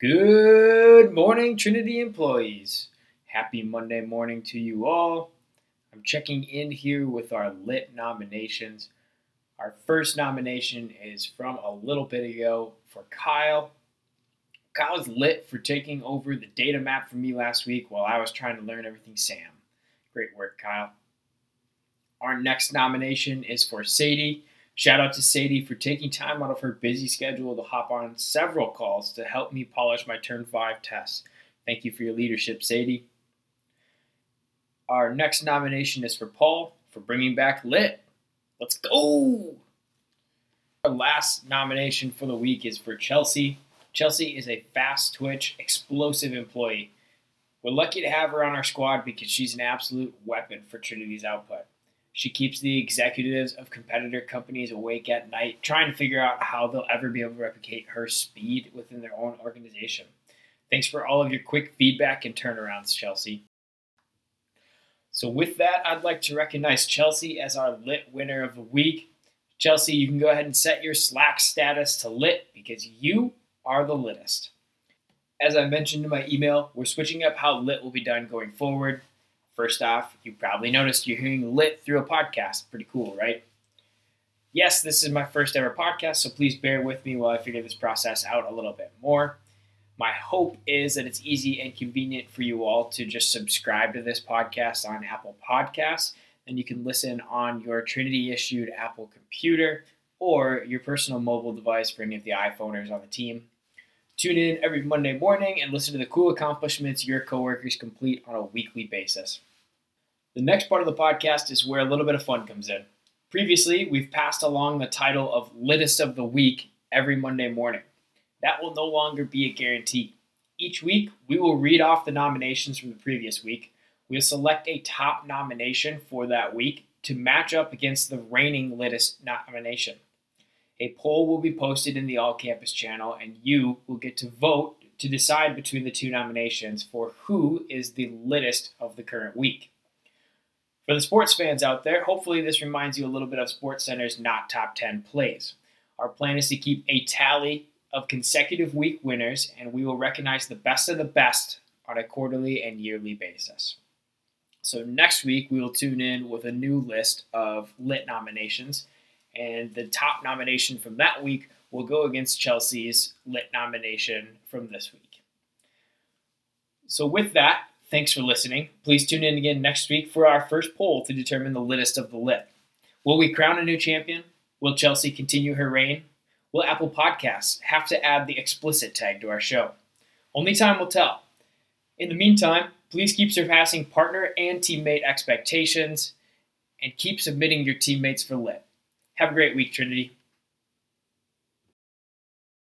Good morning, Trinity employees. Happy Monday morning to you all. I'm checking in here with our lit nominations. Our first nomination is from a little bit ago for Kyle. Kyle was lit for taking over the data map for me last week while I was trying to learn everything Sam. Great work, Kyle. Our next nomination is for Sadie. Shout out to Sadie for taking time out of her busy schedule to hop on several calls to help me polish my Turn 5 tests. Thank you for your leadership, Sadie. Our next nomination is for Paul for bringing back Lit. Let's go! Our last nomination for the week is for Chelsea. Chelsea is a fast twitch, explosive employee. We're lucky to have her on our squad because she's an absolute weapon for Trinity's output. She keeps the executives of competitor companies awake at night, trying to figure out how they'll ever be able to replicate her speed within their own organization. Thanks for all of your quick feedback and turnarounds, Chelsea. So, with that, I'd like to recognize Chelsea as our lit winner of the week. Chelsea, you can go ahead and set your Slack status to lit because you are the littest. As I mentioned in my email, we're switching up how lit will be done going forward. First off, you probably noticed you're hearing lit through a podcast. Pretty cool, right? Yes, this is my first ever podcast, so please bear with me while I figure this process out a little bit more. My hope is that it's easy and convenient for you all to just subscribe to this podcast on Apple Podcasts. And you can listen on your Trinity issued Apple computer or your personal mobile device for any of the iPhoners on the team. Tune in every Monday morning and listen to the cool accomplishments your coworkers complete on a weekly basis. The next part of the podcast is where a little bit of fun comes in. Previously, we've passed along the title of Littest of the Week every Monday morning. That will no longer be a guarantee. Each week, we will read off the nominations from the previous week. We'll select a top nomination for that week to match up against the reigning Littest nomination. A poll will be posted in the All Campus channel, and you will get to vote to decide between the two nominations for who is the littest of the current week. For the sports fans out there, hopefully this reminds you a little bit of SportsCenter's not top 10 plays. Our plan is to keep a tally of consecutive week winners, and we will recognize the best of the best on a quarterly and yearly basis. So next week we will tune in with a new list of lit nominations, and the top nomination from that week will go against Chelsea's lit nomination from this week. So with that, Thanks for listening. Please tune in again next week for our first poll to determine the littest of the lit. Will we crown a new champion? Will Chelsea continue her reign? Will Apple Podcasts have to add the explicit tag to our show? Only time will tell. In the meantime, please keep surpassing partner and teammate expectations and keep submitting your teammates for lit. Have a great week, Trinity.